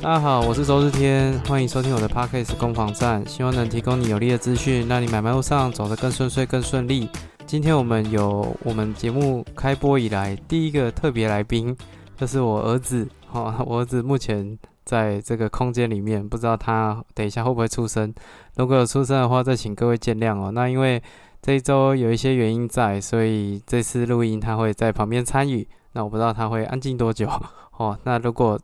大家好，我是周日天，欢迎收听我的 Podcast 攻防战，希望能提供你有力的资讯，让你买卖路上走得更顺遂、更顺利。今天我们有我们节目开播以来第一个特别来宾，就是我儿子。哦，我儿子目前在这个空间里面，不知道他等一下会不会出声。如果有出声的话，再请各位见谅哦。那因为这一周有一些原因在，所以这次录音他会在旁边参与。那我不知道他会安静多久哦。那如果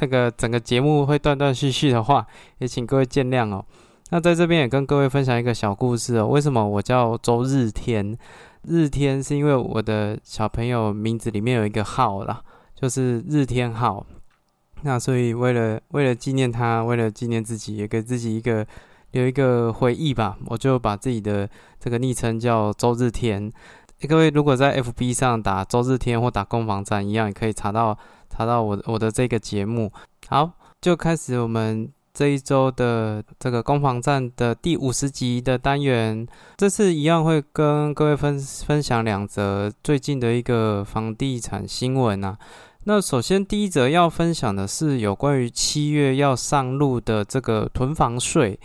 那个整个节目会断断续续的话，也请各位见谅哦。那在这边也跟各位分享一个小故事哦。为什么我叫周日天？日天是因为我的小朋友名字里面有一个号啦，就是日天号。那所以为了为了纪念他，为了纪念自己，也给自己一个有一个回忆吧，我就把自己的这个昵称叫周日天。各位如果在 FB 上打周日天或打攻防战一样，也可以查到。查到我我的这个节目，好，就开始我们这一周的这个攻防战的第五十集的单元。这次一样会跟各位分分享两则最近的一个房地产新闻啊。那首先第一则要分享的是有关于七月要上路的这个囤房税，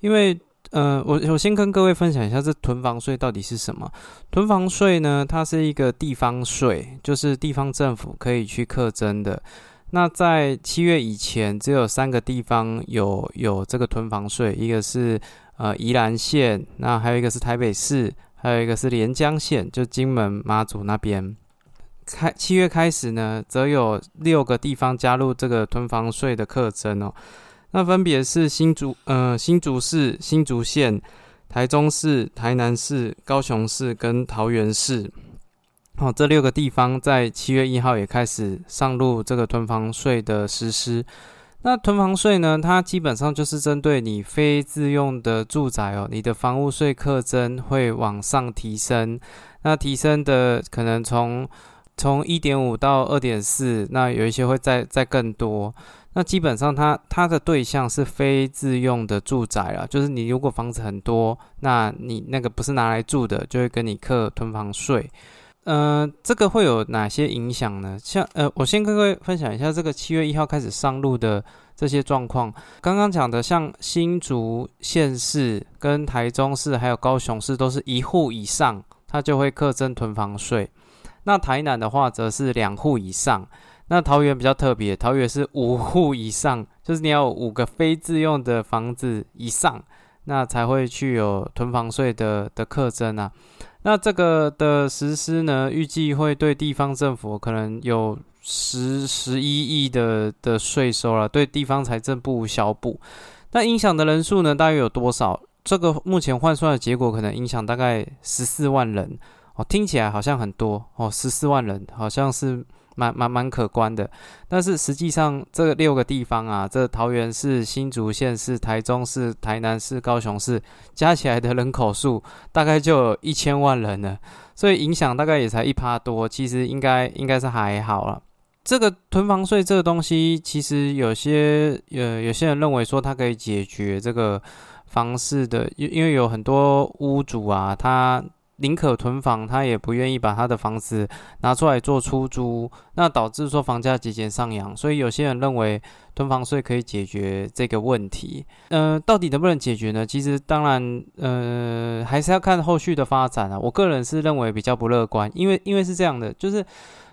因为。呃，我我先跟各位分享一下，这囤房税到底是什么？囤房税呢，它是一个地方税，就是地方政府可以去课征的。那在七月以前，只有三个地方有有这个囤房税，一个是呃宜兰县，那还有一个是台北市，还有一个是连江县，就金门马祖那边。开七月开始呢，则有六个地方加入这个囤房税的课征哦。那分别是新竹、呃新竹市、新竹县、台中市、台南市、高雄市跟桃园市，哦，这六个地方在七月一号也开始上路这个囤房税的实施。那囤房税呢，它基本上就是针对你非自用的住宅哦，你的房屋税课征会往上提升。那提升的可能从从一点五到二点四，那有一些会再再更多。那基本上，它它的对象是非自用的住宅了，就是你如果房子很多，那你那个不是拿来住的，就会跟你课囤房税。呃，这个会有哪些影响呢？像呃，我先跟各位分享一下这个七月一号开始上路的这些状况。刚刚讲的，像新竹县市、跟台中市还有高雄市，都是一户以上，它就会课征囤房税。那台南的话，则是两户以上。那桃园比较特别，桃园是五户以上，就是你要五个非自用的房子以上，那才会去有囤房税的的课征啊。那这个的实施呢，预计会对地方政府可能有十十一亿的的税收了，对地方财政不无小补。那影响的人数呢，大约有多少？这个目前换算的结果，可能影响大概十四万人哦，听起来好像很多哦，十四万人好像是。蛮蛮蛮可观的，但是实际上这六个地方啊，这桃园市、新竹县市、台中市、台南市、高雄市加起来的人口数大概就有一千万人了，所以影响大概也才一趴多，其实应该应该是还好了。这个囤房税这个东西，其实有些呃有些人认为说它可以解决这个房市的，因因为有很多屋主啊，他。宁可囤房，他也不愿意把他的房子拿出来做出租，那导致说房价节节上扬。所以有些人认为囤房税可以解决这个问题。呃，到底能不能解决呢？其实当然，呃，还是要看后续的发展啊。我个人是认为比较不乐观，因为因为是这样的，就是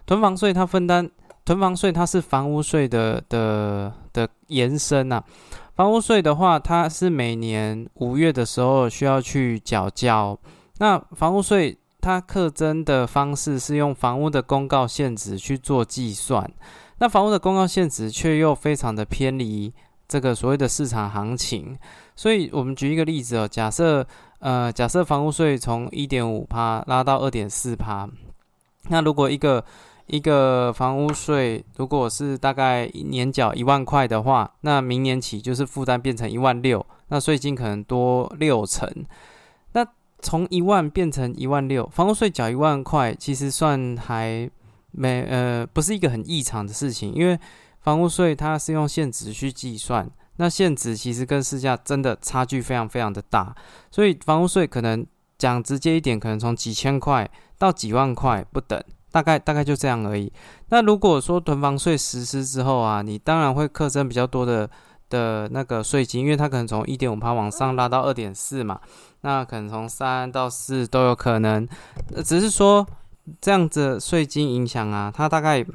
囤房税它分担囤房税，它是房屋税的的的延伸啊。房屋税的话，它是每年五月的时候需要去缴交。那房屋税它课征的方式是用房屋的公告限值去做计算，那房屋的公告限值却又非常的偏离这个所谓的市场行情，所以我们举一个例子哦，假设呃假设房屋税从一点五趴拉到二点四趴，那如果一个一个房屋税如果是大概年缴一万块的话，那明年起就是负担变成一万六，那税金可能多六成。从一万变成一万六，房屋税缴一万块，其实算还没呃，不是一个很异常的事情，因为房屋税它是用现值去计算，那现值其实跟市价真的差距非常非常的大，所以房屋税可能讲直接一点，可能从几千块到几万块不等，大概大概就这样而已。那如果说囤房税实施之后啊，你当然会课征比较多的的那个税金，因为它可能从一点五趴往上拉到二点四嘛，那可能从三到四都有可能。只是说这样子税金影响啊，它大概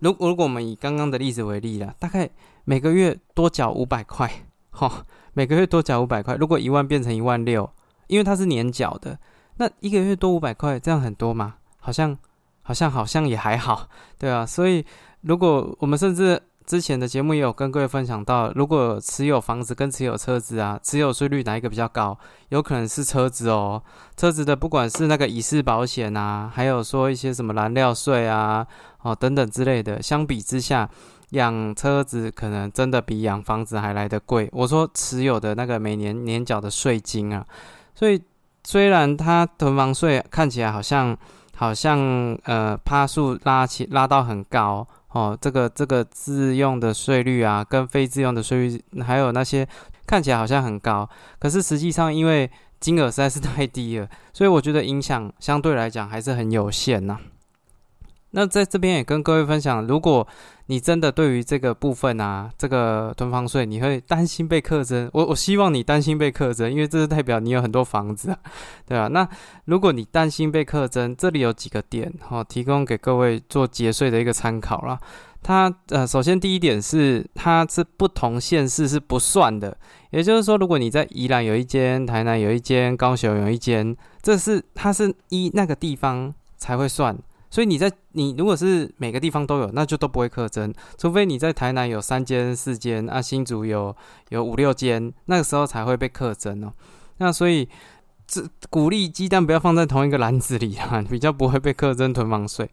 如如果我们以刚刚的例子为例了，大概每个月多缴五百块，哈，每个月多缴五百块。如果一万变成一万六，因为它是年缴的，那一个月多五百块，这样很多吗？好像。好像好像也还好，对啊，所以如果我们甚至之前的节目也有跟各位分享到，如果持有房子跟持有车子啊，持有税率哪一个比较高？有可能是车子哦，车子的不管是那个乙式保险啊，还有说一些什么燃料税啊，哦等等之类的，相比之下，养车子可能真的比养房子还来得贵。我说持有的那个每年年缴的税金啊，所以虽然它囤房税看起来好像。好像呃，趴数拉起拉到很高哦，这个这个自用的税率啊，跟非自用的税率，还有那些看起来好像很高，可是实际上因为金额实在是太低了，所以我觉得影响相对来讲还是很有限呐。那在这边也跟各位分享，如果你真的对于这个部分啊，这个囤房税，你会担心被课征？我我希望你担心被课征，因为这是代表你有很多房子，对吧？那如果你担心被课征，这里有几个点哈，提供给各位做节税的一个参考啦。它呃，首先第一点是，它是不同县市是不算的，也就是说，如果你在宜兰有一间，台南有一间，高雄有一间，这是它是依那个地方才会算。所以你在你如果是每个地方都有，那就都不会课征，除非你在台南有三间四间啊，新竹有有五六间，那个时候才会被课征哦。那所以这鼓励鸡蛋不要放在同一个篮子里啊，比较不会被课征囤房税。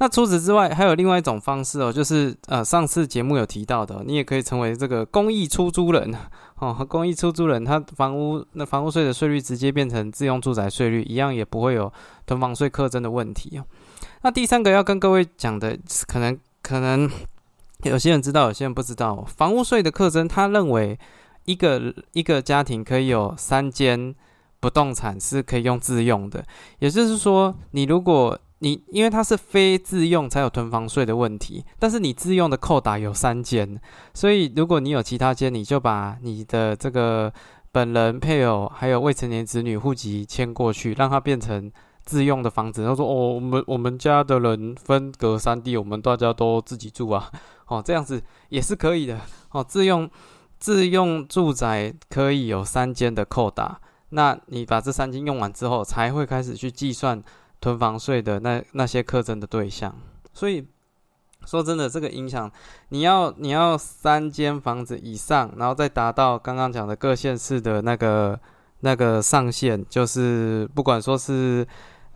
那除此之外，还有另外一种方式哦，就是呃上次节目有提到的，你也可以成为这个公益出租人 哦，公益出租人，他房屋那房屋税的税率直接变成自用住宅税率一样，也不会有囤房税课征的问题哦。那第三个要跟各位讲的，可能可能有些人知道，有些人不知道。房屋税的课征，他认为一个一个家庭可以有三间不动产是可以用自用的，也就是说，你如果你因为它是非自用才有囤房税的问题，但是你自用的扣打有三间，所以如果你有其他间，你就把你的这个本人、配偶还有未成年子女户籍迁过去，让它变成。自用的房子，他说：“哦，我们我们家的人分隔三地，我们大家都自己住啊，哦，这样子也是可以的，哦，自用自用住宅可以有三间的扣打，那你把这三间用完之后，才会开始去计算囤房税的那那些课征的对象。所以说真的，这个影响，你要你要三间房子以上，然后再达到刚刚讲的各县市的那个那个上限，就是不管说是。”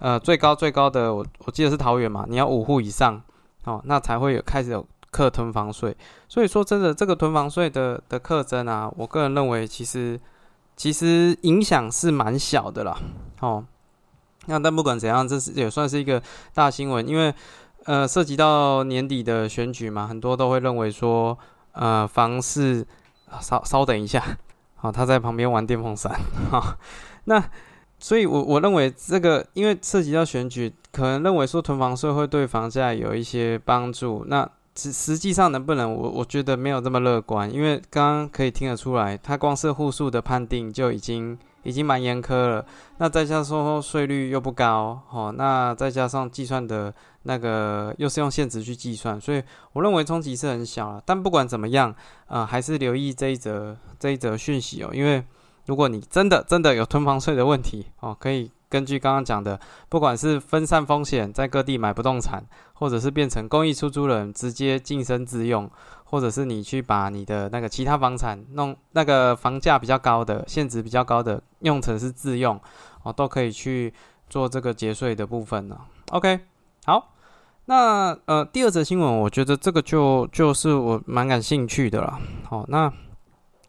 呃，最高最高的，我我记得是桃园嘛，你要五户以上，哦，那才会有开始有课囤房税。所以说真的，这个囤房税的的课征啊，我个人认为其实其实影响是蛮小的啦。哦，那但不管怎样，这是也算是一个大新闻，因为呃涉及到年底的选举嘛，很多都会认为说，呃，房市稍稍等一下，好，他在旁边玩电风扇，哈，那。所以，我我认为这个，因为涉及到选举，可能认为说囤房税会对房价有一些帮助。那实实际上能不能，我我觉得没有这么乐观。因为刚刚可以听得出来，它光是户数的判定就已经已经蛮严苛了。那再加上说税率又不高，哦，那再加上计算的那个又是用现值去计算，所以我认为冲击是很小了。但不管怎么样，啊，还是留意这一则这一则讯息哦，因为。如果你真的真的有囤房税的问题哦，可以根据刚刚讲的，不管是分散风险，在各地买不动产，或者是变成公益出租人直接晋升自用，或者是你去把你的那个其他房产弄那个房价比较高的、现值比较高的用成是自用哦，都可以去做这个节税的部分呢。OK，好，那呃第二则新闻，我觉得这个就就是我蛮感兴趣的了。好，那。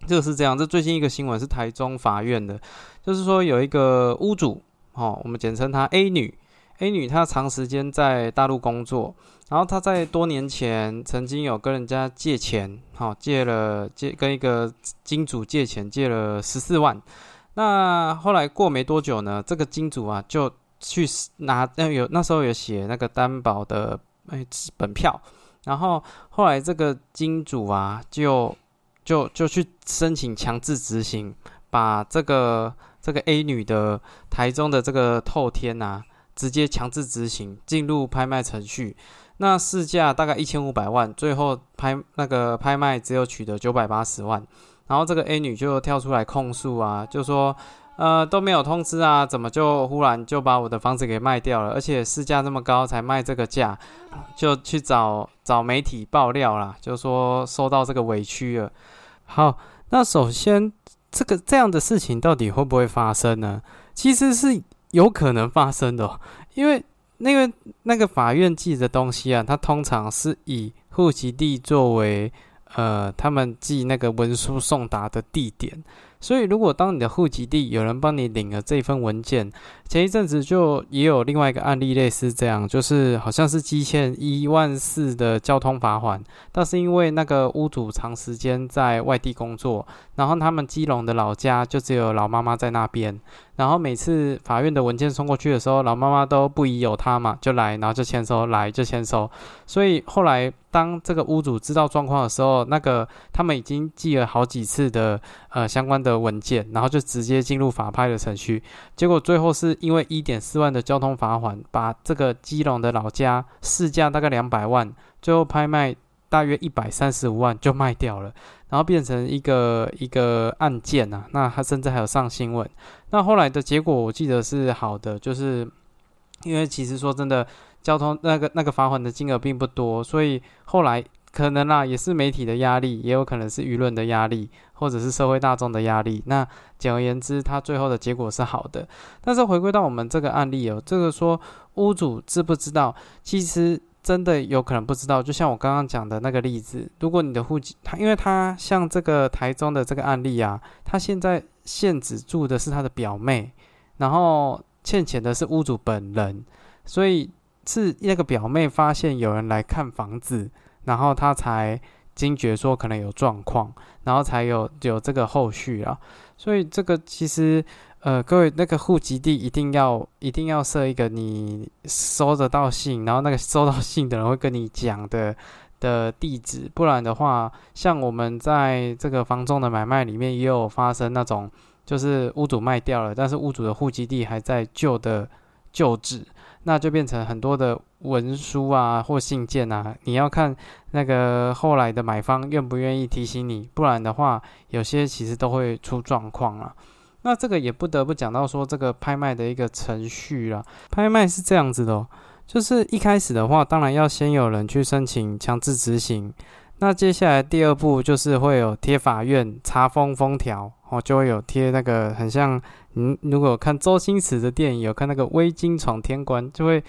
这个是这样，这最近一个新闻是台中法院的，就是说有一个屋主，哦，我们简称她 A 女，A 女她长时间在大陆工作，然后她在多年前曾经有跟人家借钱，好借了借跟一个金主借钱借了十四万，那后来过没多久呢，这个金主啊就去拿，那有那时候有写那个担保的哎本票，然后后来这个金主啊，就就就去申请强制执行，把这个这个 A 女的台中的这个透天呐，直接强制执行进入拍卖程序。那市价大概一千五百万，最后拍那个拍卖只有取得九百八十万，然后这个 A 女就跳出来控诉啊，就说。呃，都没有通知啊，怎么就忽然就把我的房子给卖掉了？而且市价这么高才卖这个价，就去找找媒体爆料啦，就说受到这个委屈了。好，那首先这个这样的事情到底会不会发生呢？其实是有可能发生的，因为那个那个法院寄的东西啊，它通常是以户籍地作为呃他们寄那个文书送达的地点。所以，如果当你的户籍地有人帮你领了这份文件，前一阵子就也有另外一个案例类似这样，就是好像是积欠一万四的交通罚款，但是因为那个屋主长时间在外地工作，然后他们基隆的老家就只有老妈妈在那边。然后每次法院的文件送过去的时候，老妈妈都不疑有他嘛，就来，然后就签收，来就签收。所以后来当这个屋主知道状况的时候，那个他们已经寄了好几次的呃相关的文件，然后就直接进入法拍的程序。结果最后是因为一点四万的交通罚款，把这个基隆的老家市价大概两百万，最后拍卖大约一百三十五万就卖掉了。然后变成一个一个案件呐，那他甚至还有上新闻。那后来的结果我记得是好的，就是因为其实说真的，交通那个那个罚款的金额并不多，所以后来可能啦，也是媒体的压力，也有可能是舆论的压力，或者是社会大众的压力。那简而言之，他最后的结果是好的。但是回归到我们这个案例哦，这个说屋主知不知道？其实。真的有可能不知道，就像我刚刚讲的那个例子，如果你的户籍，他因为他像这个台中的这个案例啊，他现在现址住的是他的表妹，然后欠钱的是屋主本人，所以是那个表妹发现有人来看房子，然后他才惊觉说可能有状况，然后才有有这个后续啊，所以这个其实。呃，各位，那个户籍地一定要一定要设一个你收得到信，然后那个收到信的人会跟你讲的 的地址，不然的话，像我们在这个房仲的买卖里面也有发生那种，就是屋主卖掉了，但是屋主的户籍地还在旧的旧址，那就变成很多的文书啊或信件啊，你要看那个后来的买方愿不愿意提醒你，不然的话，有些其实都会出状况了。那这个也不得不讲到说这个拍卖的一个程序啦。拍卖是这样子的，就是一开始的话，当然要先有人去申请强制执行。那接下来第二步就是会有贴法院查封封条，哦，就会有贴那个很像，嗯，如果看周星驰的电影，有看那个微金闯天关，就会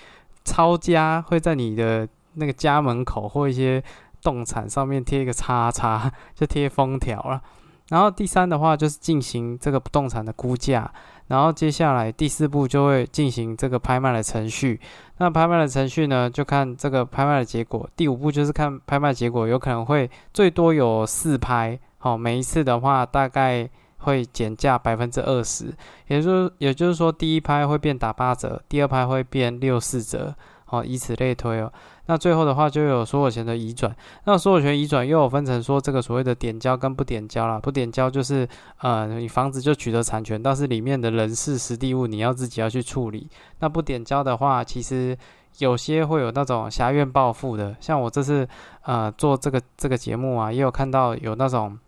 抄家会在你的那个家门口或一些动产上面贴一个叉叉，就贴封条了。然后第三的话就是进行这个不动产的估价，然后接下来第四步就会进行这个拍卖的程序。那拍卖的程序呢，就看这个拍卖的结果。第五步就是看拍卖结果，有可能会最多有四拍，好，每一次的话大概会减价百分之二十，也就是也就是说第一拍会变打八折，第二拍会变六四折，好，以此类推哦。那最后的话就有所有权的移转，那所有权移转又有分成说这个所谓的点交跟不点交啦。不点交就是呃你房子就取得产权，但是里面的人事实地物你要自己要去处理。那不点交的话，其实有些会有那种狭怨报复的，像我这次呃做这个这个节目啊，也有看到有那种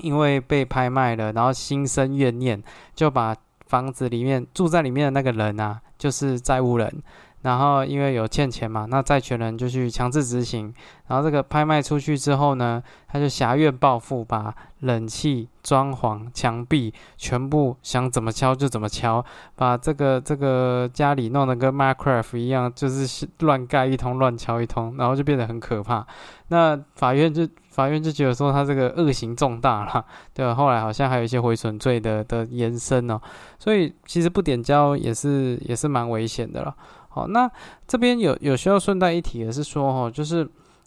因为被拍卖了，然后心生怨念，就把房子里面住在里面的那个人啊，就是债务人。然后因为有欠钱嘛，那债权人就去强制执行。然后这个拍卖出去之后呢，他就狭怨报复，把冷气、装潢、墙壁全部想怎么敲就怎么敲，把这个这个家里弄得跟 Minecraft 一样，就是乱盖一通、乱敲一通，然后就变得很可怕。那法院就法院就觉得说他这个恶行重大了，对吧？后来好像还有一些毁损罪的的延伸哦，所以其实不点交也是也是蛮危险的了。好，那这边有有需要顺带一提的是说，哈，就是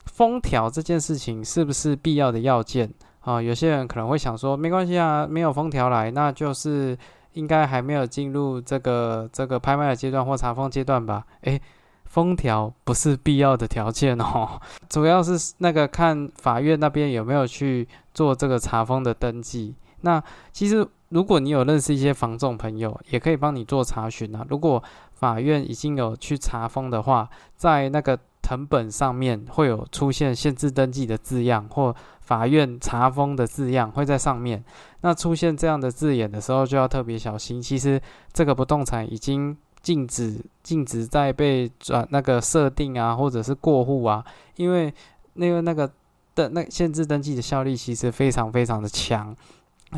封条这件事情是不是必要的要件啊？有些人可能会想说，没关系啊，没有封条来，那就是应该还没有进入这个这个拍卖的阶段或查封阶段吧？诶，封条不是必要的条件哦，主要是那个看法院那边有没有去做这个查封的登记。那其实如果你有认识一些房仲朋友，也可以帮你做查询啊。如果法院已经有去查封的话，在那个成本上面会有出现限制登记的字样，或法院查封的字样会在上面。那出现这样的字眼的时候，就要特别小心。其实这个不动产已经禁止禁止再被转那个设定啊，或者是过户啊，因为那个那个的那限制登记的效力其实非常非常的强，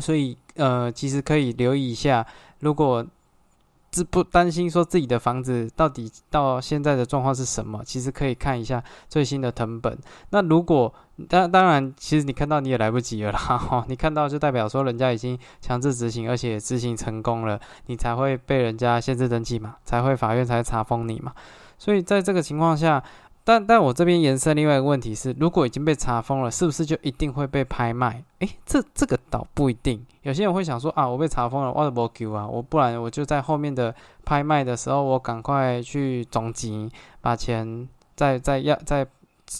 所以呃，其实可以留意一下，如果。自不担心说自己的房子到底到现在的状况是什么？其实可以看一下最新的成本。那如果当当然，其实你看到你也来不及了啦。你看到就代表说人家已经强制执行，而且执行成功了，你才会被人家限制登记嘛，才会法院才查封你嘛。所以在这个情况下。但但我这边延伸另外一个问题是，如果已经被查封了，是不是就一定会被拍卖？诶，这这个倒不一定。有些人会想说啊，我被查封了，我不 Q 啊，我不然我就在后面的拍卖的时候，我赶快去总集把钱再再要再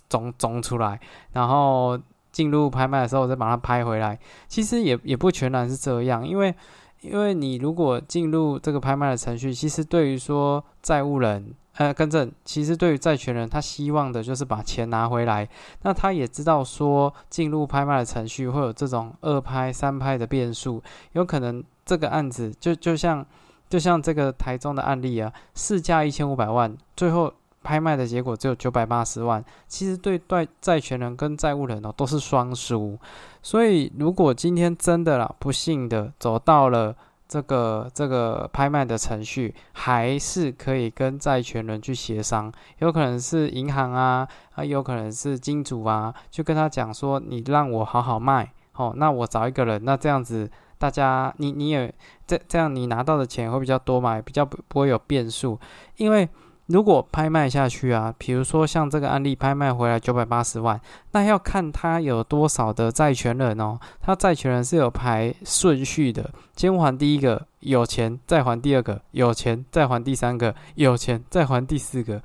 总总出来，然后进入拍卖的时候我再把它拍回来。其实也也不全然是这样，因为因为你如果进入这个拍卖的程序，其实对于说债务人。呃，更正，其实对于债权人，他希望的就是把钱拿回来。那他也知道说，进入拍卖的程序会有这种二拍、三拍的变数，有可能这个案子就就像就像这个台中的案例啊，市价一千五百万，最后拍卖的结果只有九百八十万。其实对债债权人跟债务人哦都是双输。所以如果今天真的啦，不幸的走到了。这个这个拍卖的程序还是可以跟债权人去协商，有可能是银行啊，啊，有可能是金主啊，就跟他讲说，你让我好好卖，哦，那我找一个人，那这样子大家，你你也这这样，你拿到的钱会比较多嘛，比较不不会有变数，因为。如果拍卖下去啊，比如说像这个案例拍卖回来九百八十万，那要看他有多少的债权人哦。他债权人是有排顺序的，先还第一个有钱，再还第二个有钱，再还第三个有钱，再还第四个。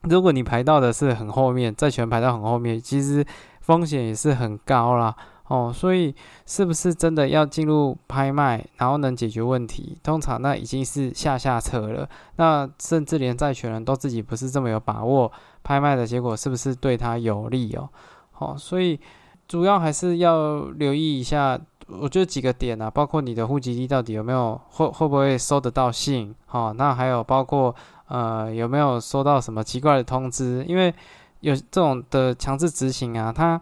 如果你排到的是很后面，债权排到很后面，其实风险也是很高啦。哦，所以是不是真的要进入拍卖，然后能解决问题？通常那已经是下下策了。那甚至连债权人都自己不是这么有把握，拍卖的结果是不是对他有利哦？好，所以主要还是要留意一下，我觉得几个点啊，包括你的户籍地到底有没有会会不会收得到信？好，那还有包括呃有没有收到什么奇怪的通知？因为有这种的强制执行啊，它。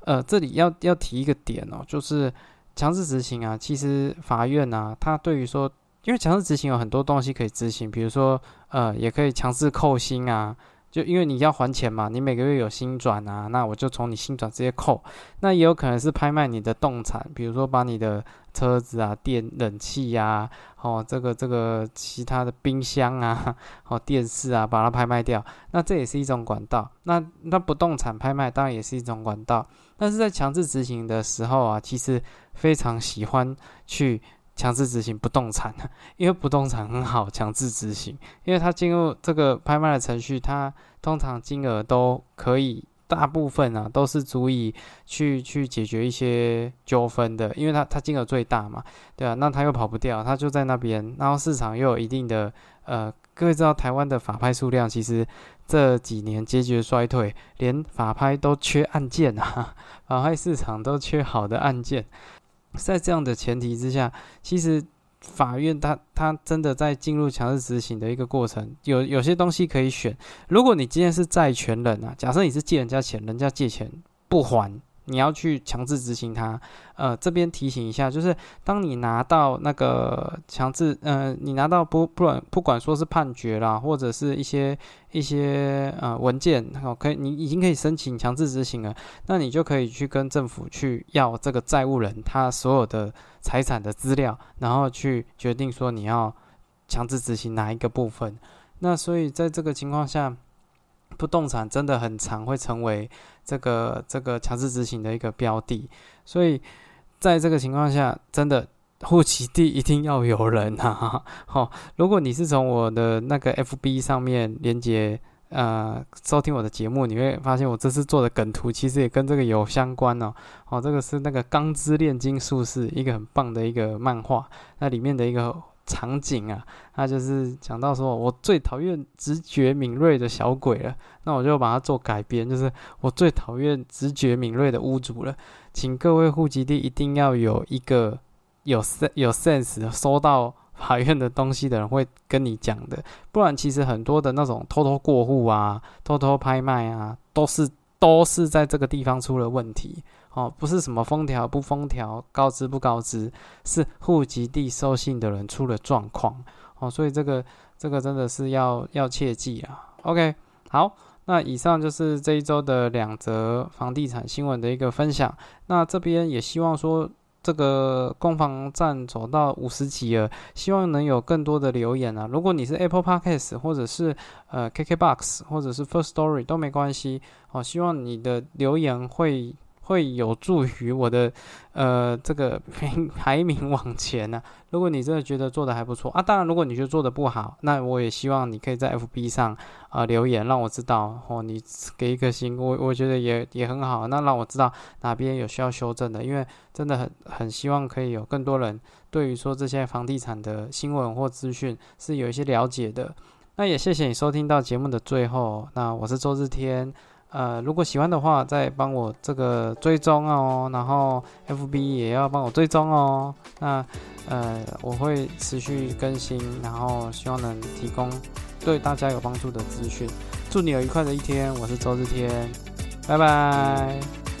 呃，这里要要提一个点哦，就是强制执行啊。其实法院啊，他对于说，因为强制执行有很多东西可以执行，比如说，呃，也可以强制扣薪啊。就因为你要还钱嘛，你每个月有新转啊，那我就从你新转直接扣。那也有可能是拍卖你的动产，比如说把你的车子啊、电冷气呀、哦这个这个其他的冰箱啊、哦电视啊，把它拍卖掉。那这也是一种管道。那那不动产拍卖当然也是一种管道。但是在强制执行的时候啊，其实非常喜欢去。强制执行不动产，因为不动产很好强制执行，因为它进入这个拍卖的程序，它通常金额都可以，大部分啊都是足以去去解决一些纠纷的，因为它它金额最大嘛，对啊，那它又跑不掉，它就在那边，然后市场又有一定的呃，各位知道台湾的法拍数量其实这几年节节衰退，连法拍都缺案件啊，法拍市场都缺好的案件。在这样的前提之下，其实法院他他真的在进入强制执行的一个过程，有有些东西可以选。如果你今天是债权人啊，假设你是借人家钱，人家借钱不还。你要去强制执行它，呃，这边提醒一下，就是当你拿到那个强制，呃，你拿到不不管不管说是判决啦，或者是一些一些呃文件，好，可以你已经可以申请强制执行了，那你就可以去跟政府去要这个债务人他所有的财产的资料，然后去决定说你要强制执行哪一个部分。那所以在这个情况下。不动产真的很常会成为这个这个强制执行的一个标的，所以在这个情况下，真的户籍地一定要有人啊！好，如果你是从我的那个 FB 上面连接呃收听我的节目，你会发现我这次做的梗图其实也跟这个有相关哦。哦，这个是那个《钢之炼金术士》一个很棒的一个漫画，那里面的一个场景啊，他就是讲到说我最讨厌直觉敏锐的小鬼了，那我就把它做改编，就是我最讨厌直觉敏锐的屋主了，请各位户籍地一定要有一个。有 sen 有 sense 收到法院的东西的人会跟你讲的，不然其实很多的那种偷偷过户啊、偷偷拍卖啊，都是都是在这个地方出了问题哦，不是什么封条不封条、告知不告知，是户籍地收信的人出了状况哦，所以这个这个真的是要要切记啊。OK，好，那以上就是这一周的两则房地产新闻的一个分享，那这边也希望说。这个攻防战走到五十集了，希望能有更多的留言啊！如果你是 Apple Podcast 或者是呃 KKBox 或者是 First Story 都没关系哦，希望你的留言会。会有助于我的呃这个 排名往前呢。如果你真的觉得做的还不错啊，当然如果你觉得做的不好，那我也希望你可以在 FB 上啊留言，让我知道哦。你给一颗星，我我觉得也也很好。那让我知道哪边有需要修正的，因为真的很很希望可以有更多人对于说这些房地产的新闻或资讯是有一些了解的。那也谢谢你收听到节目的最后。那我是周日天。呃，如果喜欢的话，再帮我这个追踪哦，然后 FB 也要帮我追踪哦。那呃，我会持续更新，然后希望能提供对大家有帮助的资讯。祝你有愉快的一天，我是周日天，拜拜。